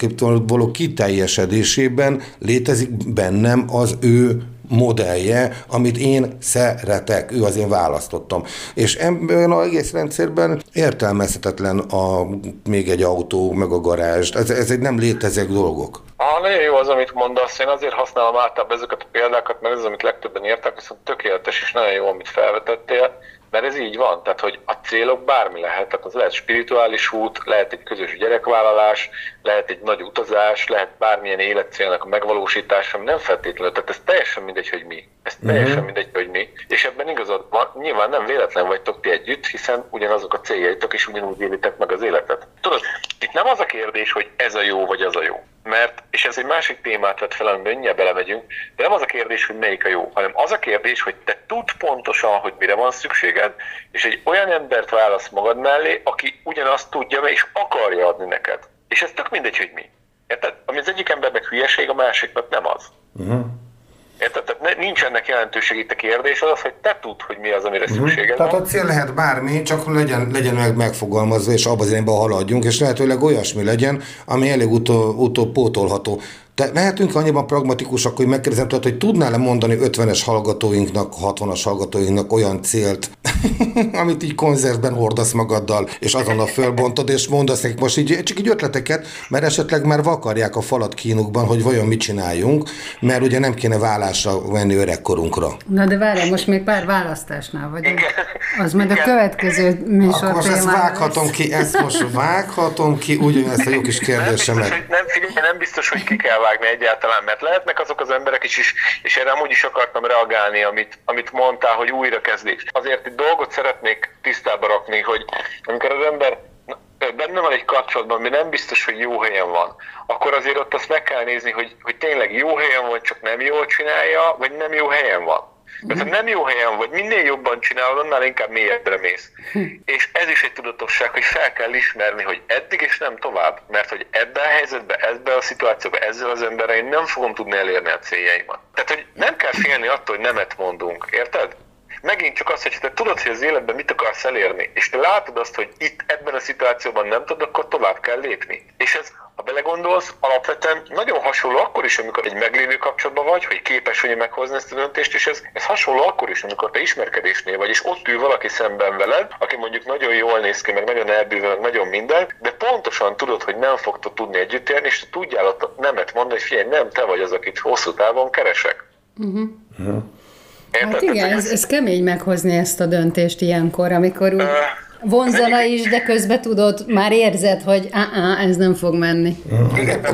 való kiteljesedésében létezik bennem az ő modellje, amit én szeretek, ő az én választottam. És ebben az egész rendszerben értelmezhetetlen a, még egy autó, meg a garázs. Ez, ez egy nem létező dolgok. Nagyon jó az, amit mondasz. Én azért használom általában ezeket a példákat, mert ez amit legtöbben értek, viszont tökéletes és nagyon jó, amit felvetettél. Mert ez így van, tehát hogy a célok bármi lehet, tehát az lehet spirituális út, lehet egy közös gyerekvállalás, lehet egy nagy utazás, lehet bármilyen életcélnak a megvalósítása, nem feltétlenül, tehát ez teljesen mindegy, hogy mi. Ez mhm. teljesen uh-huh. mindegy, hogy mi. És ebben igazad van, nyilván nem véletlen vagytok ti együtt, hiszen ugyanazok a céljaitok, és ugyanúgy élitek meg az életet. Tudod, itt nem az a kérdés, hogy ez a jó, vagy az a jó. Mert, és ez egy másik témát vett fel, amiben mindjárt belemegyünk, de nem az a kérdés, hogy melyik a jó, hanem az a kérdés, hogy te tud pontosan, hogy mire van szükséged, és egy olyan embert válasz magad mellé, aki ugyanazt tudja, és akarja adni neked. És ez tök mindegy, hogy mi. Érted? Ami az egyik embernek hülyeség, a másiknak nem az. Uh-huh. Érted? Tehát nincs ennek jelentőség itt a kérdés, az az, hogy te tudd, hogy mi az, amire uh-huh. szükséged Tehát a cél lehet bármi, csak legyen, legyen meg megfogalmazva, és abban az irányba haladjunk, és lehetőleg olyasmi legyen, ami elég utó, utó pótolható. Te lehetünk annyiban pragmatikusak, hogy megkérdezem tőled, hogy tudnál-e mondani 50-es hallgatóinknak, 60-as hallgatóinknak olyan célt, <laughs> amit így konzervben hordasz magaddal, és azonnal fölbontod, és mondasz nekik most így, csak így ötleteket, mert esetleg már vakarják a falat kínukban, hogy vajon mit csináljunk, mert ugye nem kéne vállásra menni öregkorunkra. Na de várj, most még pár választásnál vagyunk. Az majd a következő műsor Akkor most ezt vághatom lesz. ki, ezt most vághatom ki, ugyanezt a jó kis kérdésemet. Nem biztos, hogy, nem, figyelj, nem biztos, hogy ki kell vágni egyáltalán, mert lehetnek azok az emberek is, is és erre amúgy is akartam reagálni, amit, amit mondtál, hogy újrakezdés. Azért itt dolgot szeretnék tisztába rakni, hogy amikor az ember benne van egy kapcsolatban, ami nem biztos, hogy jó helyen van, akkor azért ott azt meg kell nézni, hogy, hogy tényleg jó helyen van, csak nem jól csinálja, vagy nem jó helyen van. Mert ha nem jó helyen vagy, minél jobban csinálod, annál inkább mélyebbre mész. És ez is egy tudatosság, hogy fel kell ismerni, hogy eddig és nem tovább. Mert hogy ebben a helyzetben, ebben a szituációban, ezzel az emberrel én nem fogom tudni elérni a céljaimat. Tehát, hogy nem kell félni attól, hogy nemet mondunk, érted? megint csak az, hogy te tudod, hogy az életben mit akarsz elérni, és te látod azt, hogy itt ebben a szituációban nem tudod, akkor tovább kell lépni. És ez, ha belegondolsz, alapvetően nagyon hasonló akkor is, amikor egy meglévő kapcsolatban vagy, hogy képes vagy meghozni ezt a döntést, és ez, ez hasonló akkor is, amikor te ismerkedésnél vagy, és ott ül valaki szemben veled, aki mondjuk nagyon jól néz ki, meg nagyon elbűvő, meg nagyon minden, de pontosan tudod, hogy nem fogtok tudni együtt élni, és te tudjál ott nemet mondani, hogy figyelj, nem te vagy az, akit hosszú távon keresek. Uh-huh. Uh-huh. Érted? Hát igen, ez, ez kemény meghozni ezt a döntést ilyenkor, amikor úgy vonzana is, de közben tudod, már érzed, hogy á, ez nem fog menni.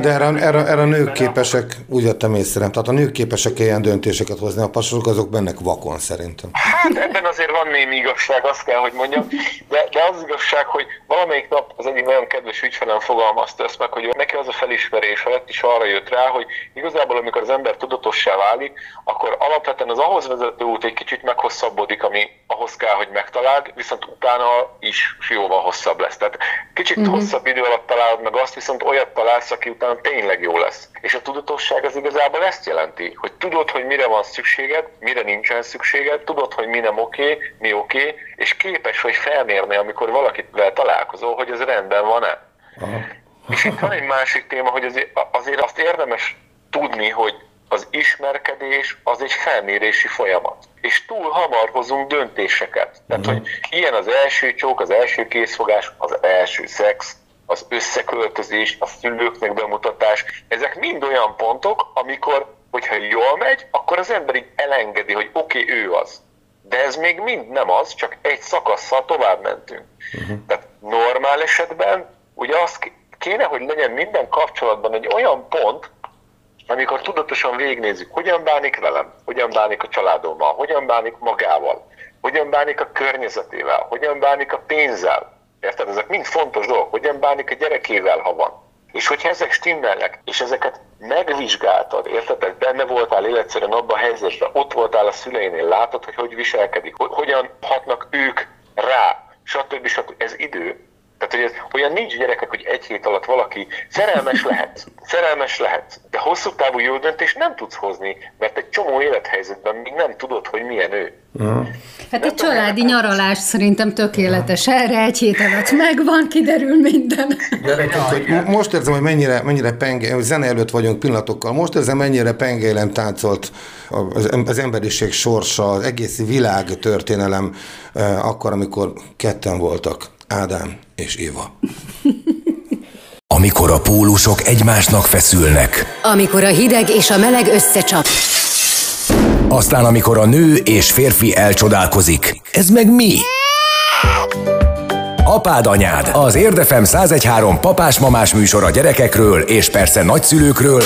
De erre, erre, erre a nők képesek, úgy vettem észre, tehát a nők képesek ilyen döntéseket hozni, a pasasok azok bennek vakon szerintem. Hát ebben azért van némi igazság, azt kell, hogy mondjam, de, de az igazság, hogy valamelyik nap az egyik nagyon kedves ügyfelem fogalmazta ezt meg, hogy neki az a felismerés lett, és arra jött rá, hogy igazából amikor az ember tudatossá válik, akkor alapvetően az ahhoz vezető út egy kicsit meghosszabbodik, ami ahhoz kell, hogy megtaláld, viszont utána is jóval hosszabb lesz. Tehát kicsit uh-huh. hosszabb idő alatt találod meg azt, viszont olyat találsz, aki utána tényleg jó lesz. És a tudatosság az igazából ezt jelenti, hogy tudod, hogy mire van szükséged, mire nincsen szükséged, tudod, hogy mi nem oké, okay, mi oké, okay, és képes vagy felmérni, amikor valakivel találkozol, hogy ez rendben van-e. Uh-huh. És itt van egy másik téma, hogy azért, azért azt érdemes tudni, hogy az ismerkedés az egy felmérési folyamat. És túl hamar hozunk döntéseket. Tehát, uh-huh. hogy ilyen az első csók, az első készfogás, az első szex, az összeköltözés, a szülőknek bemutatás, ezek mind olyan pontok, amikor, hogyha jól megy, akkor az ember így elengedi, hogy oké, okay, ő az. De ez még mind nem az, csak egy szakasszal tovább mentünk. Uh-huh. Tehát normál esetben ugye az kéne, hogy legyen minden kapcsolatban egy olyan pont, amikor tudatosan végignézzük, hogyan bánik velem, hogyan bánik a családommal, hogyan bánik magával, hogyan bánik a környezetével, hogyan bánik a pénzzel. Érted? Ezek mind fontos dolgok. Hogyan bánik a gyerekével, ha van. És hogyha ezek stimmelnek, és ezeket megvizsgáltad, érted? Benne voltál életszerűen abban a helyzetben, ott voltál a szüleinél, látod, hogy hogy viselkedik, hogyan hatnak ők rá, stb. stb. Ez idő, Tehát, hogy ez, olyan nincs gyerekek, hogy egy hét alatt valaki szerelmes lehet, szerelmes lehet, de hosszú távú jó döntést nem tudsz hozni, mert egy csomó élethelyzetben még nem tudod, hogy milyen ő. Uh-huh. Hát egy családi nyaralás szerintem tökéletes. Erre egy hét alatt megvan, kiderül minden. Gyerekek, hogy most érzem, hogy mennyire, mennyire penge, hogy zene előtt vagyunk pillanatokkal, most érzem, mennyire pengélem táncolt az, az emberiség sorsa, az egész világ történelem eh, akkor, amikor ketten voltak. Ádám és Éva. <laughs> Amikor a pólusok egymásnak feszülnek. Amikor a hideg és a meleg összecsap. Aztán amikor a nő és férfi elcsodálkozik. Ez meg mi? Apád anyád, az Érdefem 1013 papás-mamás műsor a gyerekekről és persze nagyszülőkről,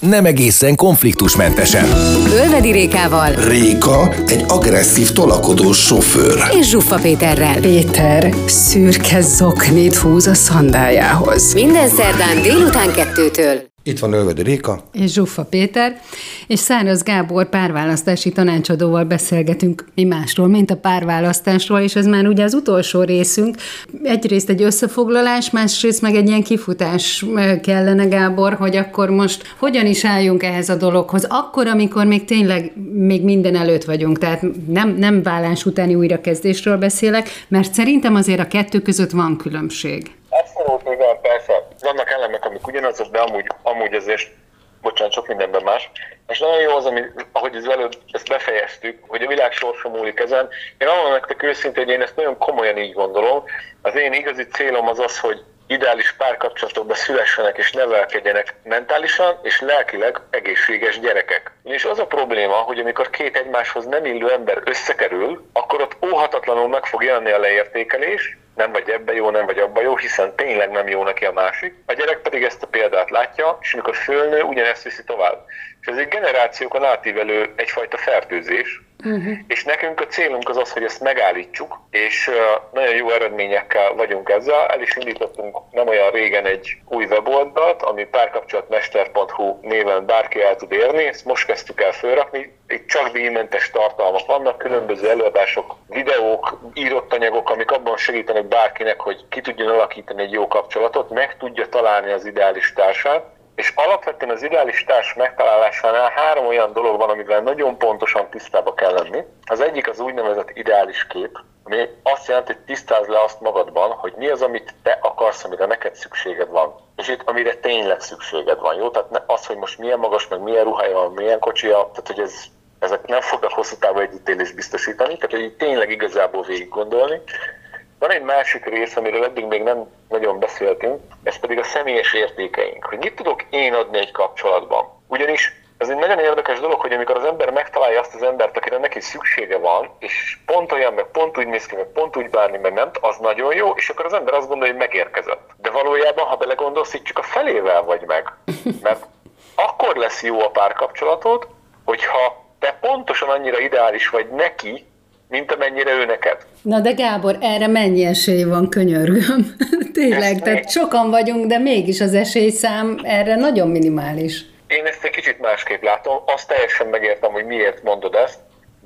nem egészen konfliktusmentesen. Ölvedi Rékával. Réka egy agresszív tolakodós sofőr. És Zsuffa Péterrel. Péter szürke zoknit húz a szandájához. Minden szerdán délután kettőtől. Itt van Ölvedi Réka. És Zsuffa Péter, és Száraz Gábor párválasztási tanácsadóval beszélgetünk mi másról, mint a párválasztásról, és ez már ugye az utolsó részünk. Egyrészt egy összefoglalás, másrészt meg egy ilyen kifutás kellene, Gábor, hogy akkor most hogyan is álljunk ehhez a dologhoz, akkor, amikor még tényleg még minden előtt vagyunk, tehát nem, nem vállás utáni újrakezdésről beszélek, mert szerintem azért a kettő között van különbség. Vannak elemek, amik ugyanazok, de amúgy, amúgy azért bocsánat, sok mindenben más. És nagyon jó az, ami, ahogy az előbb ezt befejeztük, hogy a világ sorsa múlik ezen. Én arra nektek őszintén, hogy én ezt nagyon komolyan így gondolom. Az én igazi célom az az, hogy ideális párkapcsolatokba szülessenek és nevelkedjenek mentálisan és lelkileg egészséges gyerekek. És az a probléma, hogy amikor két egymáshoz nem illő ember összekerül, akkor ott óhatatlanul meg fog jelenni a leértékelés, nem vagy ebbe jó, nem vagy abba jó, hiszen tényleg nem jó neki a másik. A gyerek pedig ezt a példát látja, és amikor fölnő, ugyanezt viszi tovább. És ez egy generációkon átívelő egyfajta fertőzés, Uh-huh. És nekünk a célunk az az, hogy ezt megállítsuk, és nagyon jó eredményekkel vagyunk ezzel. El is indítottunk nem olyan régen egy új weboldalt, ami párkapcsolatmester.hu néven bárki el tud érni. Ezt most kezdtük el fölrakni. Itt csak díjmentes tartalmak vannak, különböző előadások, videók, írott anyagok, amik abban segítenek bárkinek, hogy ki tudjon alakítani egy jó kapcsolatot, meg tudja találni az ideális társát és alapvetően az ideális társ megtalálásánál három olyan dolog van, amivel nagyon pontosan tisztába kell lenni. Az egyik az úgynevezett ideális kép, ami azt jelenti, hogy tisztázd le azt magadban, hogy mi az, amit te akarsz, amire neked szükséged van. És itt amire tényleg szükséged van, jó? Tehát az, hogy most milyen magas, meg milyen ruhája van, milyen kocsia, tehát hogy ez, ezek nem fognak hosszú távú együttélést biztosítani, tehát hogy tényleg igazából végig gondolni. Van egy másik rész, amiről eddig még nem nagyon beszéltünk, ez pedig a személyes értékeink. Hogy mit tudok én adni egy kapcsolatban. Ugyanis ez egy nagyon érdekes dolog, hogy amikor az ember megtalálja azt az embert, akire neki szüksége van, és pont olyan, meg pont úgy néz ki, meg pont úgy bánni, meg nem, az nagyon jó, és akkor az ember azt gondolja, hogy megérkezett. De valójában, ha belegondolsz, itt csak a felével vagy meg. <laughs> Mert akkor lesz jó a párkapcsolatod, hogyha te pontosan annyira ideális vagy neki, mint amennyire ő neked. Na de Gábor, erre mennyi esély van, könyörgöm. <laughs> Tényleg, tehát sokan vagyunk, de mégis az esélyszám erre nagyon minimális. Én ezt egy kicsit másképp látom, azt teljesen megértem, hogy miért mondod ezt,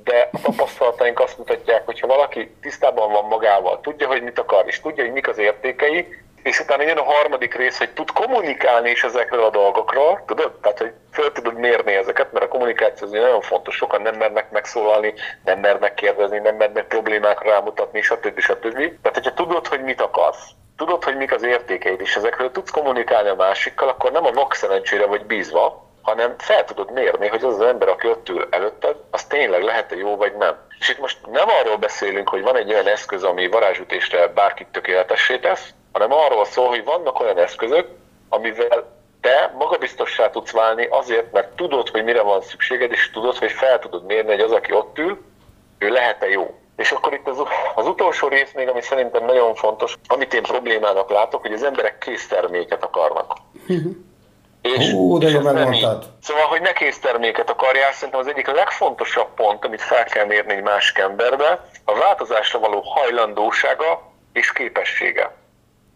de a tapasztalataink azt mutatják, hogy ha valaki tisztában van magával, tudja, hogy mit akar, és tudja, hogy mik az értékei, és utána jön a harmadik rész, hogy tud kommunikálni is ezekről a dolgokról, tudod? Tehát, hogy föl tudod mérni ezeket, mert a kommunikáció az nagyon fontos, sokan nem mernek megszólalni, nem mernek kérdezni, nem mernek problémákra rámutatni, stb. stb. Tehát, hogyha tudod, hogy mit akarsz, tudod, hogy mik az értékeid, és ezekről tudsz kommunikálni a másikkal, akkor nem a vak szerencsére vagy bízva, hanem fel tudod mérni, hogy az az ember, aki ott ül előtted, az tényleg lehet-e jó vagy nem. És itt most nem arról beszélünk, hogy van egy olyan eszköz, ami varázsütésre bárkit tökéletessé tesz, hanem arról szól, hogy vannak olyan eszközök, amivel te magabiztossá tudsz válni azért, mert tudod, hogy mire van szükséged, és tudod, hogy fel tudod mérni, hogy az, aki ott ül, ő lehet-e jó. És akkor itt az, az utolsó rész még, ami szerintem nagyon fontos, amit én problémának látok, hogy az emberek készterméket akarnak. És, Hú, de jó megmondtad. Szóval, hogy ne készterméket akarjál, szerintem az egyik legfontosabb pont, amit fel kell mérni egy másik emberbe, a változásra való hajlandósága és képessége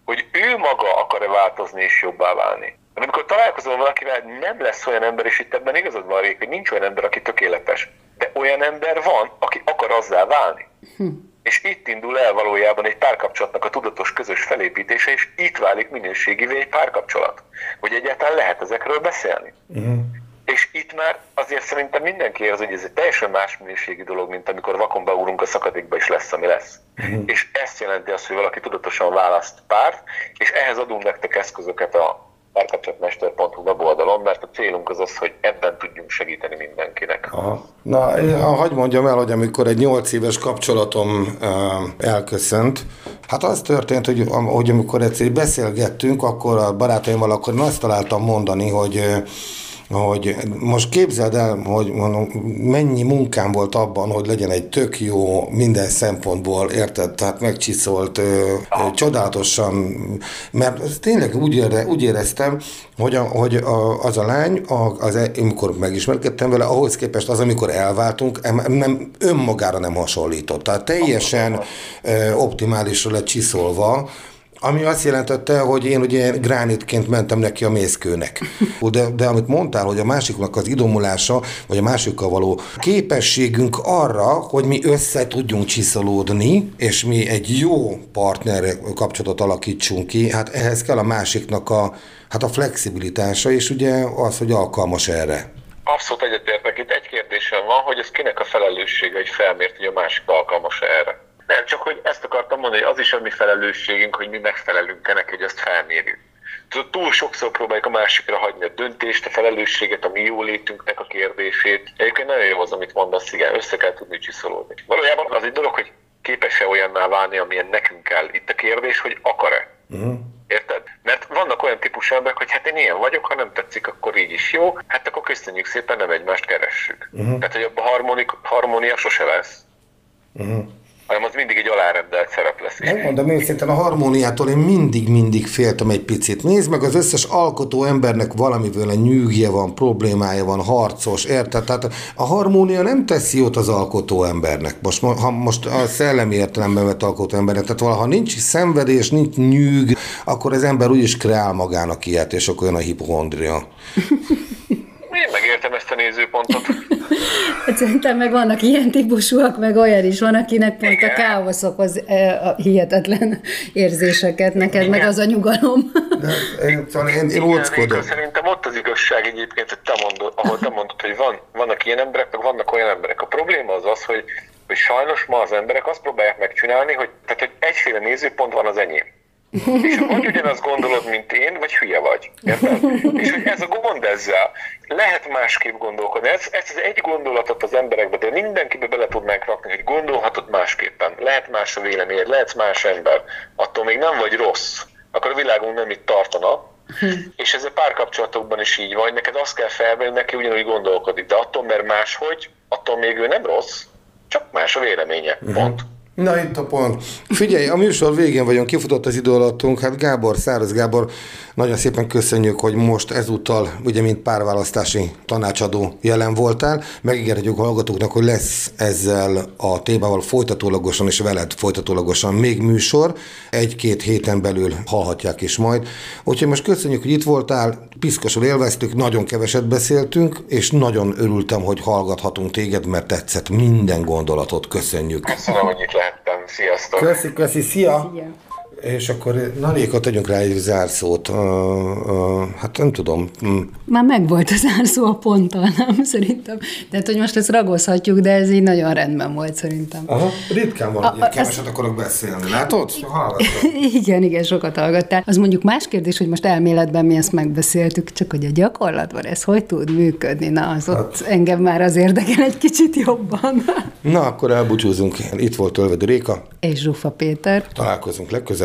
hogy ő maga akar-e változni és jobbá válni. De amikor találkozol valakivel, nem lesz olyan ember, és itt ebben igazad van, Rék, hogy nincs olyan ember, aki tökéletes. De olyan ember van, aki akar azzá válni. Hm. És itt indul el valójában egy párkapcsolatnak a tudatos közös felé felépítése, és itt válik minőségivé egy párkapcsolat. Hogy egyáltalán lehet ezekről beszélni. Uh-huh. És itt már azért szerintem mindenki érzi, hogy ez egy teljesen más minőségi dolog, mint amikor vakon beúrunk a szakadékba, és lesz, ami lesz. Uh-huh. És ezt jelenti azt, hogy valaki tudatosan választ párt, és ehhez adunk nektek eszközöket a párkapcsolatmester.hu weboldalon, mert a célunk az az, hogy ebben tudjunk segíteni mindenkinek. Aha. Na, hagyd mondjam el, hogy amikor egy nyolc éves kapcsolatom elköszönt, hát az történt, hogy, hogy amikor egyszer beszélgettünk, akkor a barátaimmal akkor én azt találtam mondani, hogy hogy most képzeld el, hogy mondom, mennyi munkám volt abban, hogy legyen egy tök jó minden szempontból, érted? Tehát megcsiszolt, ö, ö, csodálatosan, mert tényleg úgy, ére, úgy éreztem, hogy, a, hogy a, az a lány, a, az, e, amikor megismerkedtem vele, ahhoz képest az, amikor elváltunk, nem, önmagára nem hasonlított. Tehát teljesen ö, optimálisra lett csiszolva, ami azt jelentette, hogy én ugye gránitként mentem neki a mészkőnek. De, de amit mondtál, hogy a másiknak az idomulása, vagy a másikkal való képességünk arra, hogy mi össze tudjunk csiszolódni, és mi egy jó partner kapcsolatot alakítsunk ki, hát ehhez kell a másiknak a, hát a flexibilitása, és ugye az, hogy alkalmas erre. Abszolút egyetértek. Itt egy kérdésem van, hogy ez kinek a felelőssége, hogy felmért, hogy a másik alkalmas erre. Nem, csak hogy ezt akartam mondani, hogy az is a mi felelősségünk, hogy mi megfelelünk ennek, hogy ezt felmérjük. Tudod, túl sokszor próbáljuk a másikra hagyni a döntést, a felelősséget, a mi jólétünknek a kérdését. Egyébként nagyon jó az, amit mondasz, igen, össze kell tudni csiszolódni. Valójában az egy dolog, hogy képes-e olyanná válni, amilyen nekünk kell. Itt a kérdés, hogy akar-e. Uh-huh. Érted? Mert vannak olyan típusú emberek, hogy hát én ilyen vagyok, ha nem tetszik, akkor így is jó, hát akkor köszönjük szépen, nem egymást keressük. Uh-huh. Tehát, hogy a harmonik, harmónia sose lesz. Uh-huh hanem az mindig egy alárendelt szerep lesz. Megmondom őszintén, a harmóniától én mindig-mindig féltem egy picit. Nézd meg, az összes alkotó embernek valamivel a nyűgje van, problémája van, harcos, érted? Tehát a harmónia nem teszi jót az alkotó embernek. Most, ha most a szellemi értelemben vett alkotó embernek, tehát valaha nincs szenvedés, nincs nyűg, akkor az ember úgyis kreál magának ilyet, és akkor jön a hipohondria. Én megértem ezt a nézőpontot. Hát szerintem meg vannak ilyen típusúak, meg olyan is van, akinek pont Igen. a káosz okoz a hihetetlen érzéseket, neked Igen. meg az a nyugalom. De én, szóval én, én óckodom. Szerintem ott az igazság egyébként, hogy te mondod, ahol te mondod, hogy van, vannak ilyen emberek, meg vannak olyan emberek. A probléma az az, hogy, hogy sajnos ma az emberek azt próbálják megcsinálni, hogy, tehát, hogy egyféle nézőpont van az enyém. És vagy ugyanazt gondolod, mint én, vagy hülye vagy. Érted? És hogy ez a gond ezzel. Lehet másképp gondolkodni. Ez, ez az egy gondolatot az emberekbe, de mindenkibe bele tudnánk rakni, hogy gondolhatod másképpen. Lehet más a véleményed, lehet más ember. Attól még nem vagy rossz. Akkor a világunk nem itt tartana. És ez a párkapcsolatokban is így van, neked azt kell felvenni, neki ugyanúgy gondolkodik, de attól, mert máshogy, attól még ő nem rossz, csak más a véleménye. Pont. Na itt a pont. Figyelj, a műsor végén vagyunk, kifutott az idő alattunk. Hát Gábor, Száraz Gábor, nagyon szépen köszönjük, hogy most ezúttal, ugye, mint párválasztási tanácsadó jelen voltál. Megígérhetjük a hallgatóknak, hogy lesz ezzel a témával folytatólagosan és veled folytatólagosan még műsor. Egy-két héten belül hallhatják is majd. Úgyhogy most köszönjük, hogy itt voltál, piszkosul élveztük, nagyon keveset beszéltünk, és nagyon örültem, hogy hallgathatunk téged, mert tetszett minden gondolatot. Köszönjük. Köszönöm, hogy itt lehettem. Sziasztok! Köszi, köszi, szia! szia. És akkor Naléka, tegyünk rá egy zárszót. Uh, uh, hát nem tudom. Mm. Már megvolt a zárszó a ponttal, nem? Szerintem. Tehát, hogy most ezt ragozhatjuk, de ez így nagyon rendben volt szerintem. Aha, ritkán van, hogy keveset ezt... akarok beszélni. Látod? <laughs> igen, igen, sokat hallgattál. Az mondjuk más kérdés, hogy most elméletben mi ezt megbeszéltük, csak hogy a gyakorlatban ez hogy tud működni. Na, az hát. ott engem már az érdekel egy kicsit jobban. Na, akkor elbúcsúzunk. Itt volt Tölvedő Réka. És Zsufa Péter. Találkozunk legközelebb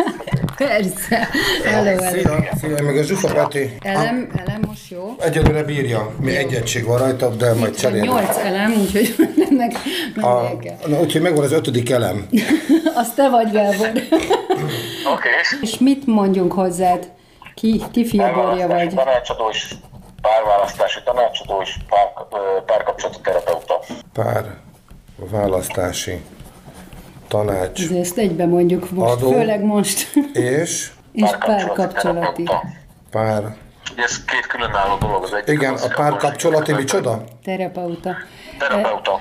Persze. Hello, hello. Szia, szia, meg a Zsufa Peti. Elem, elem most jó. Egyelőre bírja. Mi egy egység van rajta, de majd cserélünk. Nyolc elem, úgyhogy <laughs> mennek, A, mennek kell. na, úgyhogy megvan az ötödik elem. <laughs> Az te vagy, Gábor. <laughs> Oké. Okay. És mit mondjunk hozzád? Ki, ki fiaborja vagy? Tanácsadó és párválasztási tanácsadó és pár, párkapcsolati terapeuta. Pár választási tanács Azért Ezt egybe mondjuk most, Adó. főleg most. és És párkapcsolati. pár... Ugye ez két különálló dolog az egyik. Igen, az a párkapcsolati micsoda? Terapeuta. Terapeuta.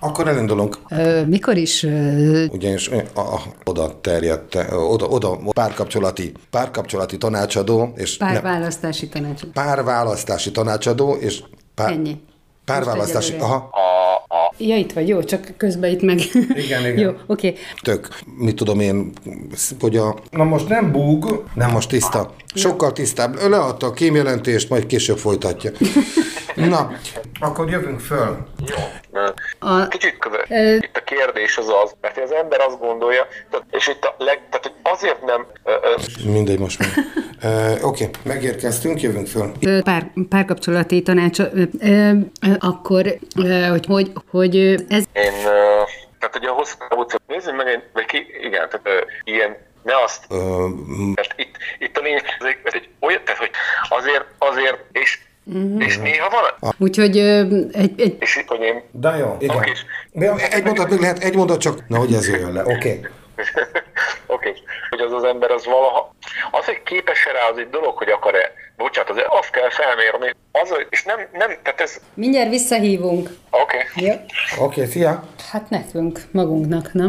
Akkor elindulunk. Ö, mikor is ö, Ugyanis a, a, oda terjedt, oda, oda párkapcsolati, párkapcsolati tanácsadó és párválasztási tanács? párválasztási tanácsadó és pár, Ennyi. Párválasztási, Most egyelőre. aha, Ja, itt vagy, jó, csak közben itt meg. Igen, <laughs> igen. jó, oké. Okay. tök, mit tudom én, hogy a... Na most nem búg, nem most tiszta. Sokkal tisztább. Leadta a kémjelentést, majd később folytatja. <laughs> Na, akkor jövünk föl. Jó. A- Kicsit közel. Ö- Itt a kérdés az az, mert az ember azt gondolja, tehát- és itt a leg, tehát hogy azért nem, ö, ö, Mindegy, most már. Uh, Oké, okay, megérkeztünk, jövünk föl. Pár, párkapcsolati tanács, ö, ö, akkor, ö, hogy, hogy, hogy ez én, ö, tehát ugye a hosszú távú nézzük meg, vagy ki, igen, tehát ö, ilyen, ne azt, Uh, mert itt, itt a lényeg, ez egy, ez egy olyan, tehát hogy azért, azért, és, és néha van, Úgyhogy egy, egy, és itt, hogy én, de jó, igen. Oké. De Egy mondat még lehet, egy mondat csak. Na, hogy ez jöjjön le, oké. Okay. <laughs> Oké, okay. hogy az az ember az valaha, az, hogy képes-e rá, az egy dolog, hogy akar-e, bocsánat, azért azt kell felmérni, az, és nem, nem, tehát ez, mindjárt visszahívunk. oké, okay. Oké, okay, szia. Hát nekünk, magunknak, nem?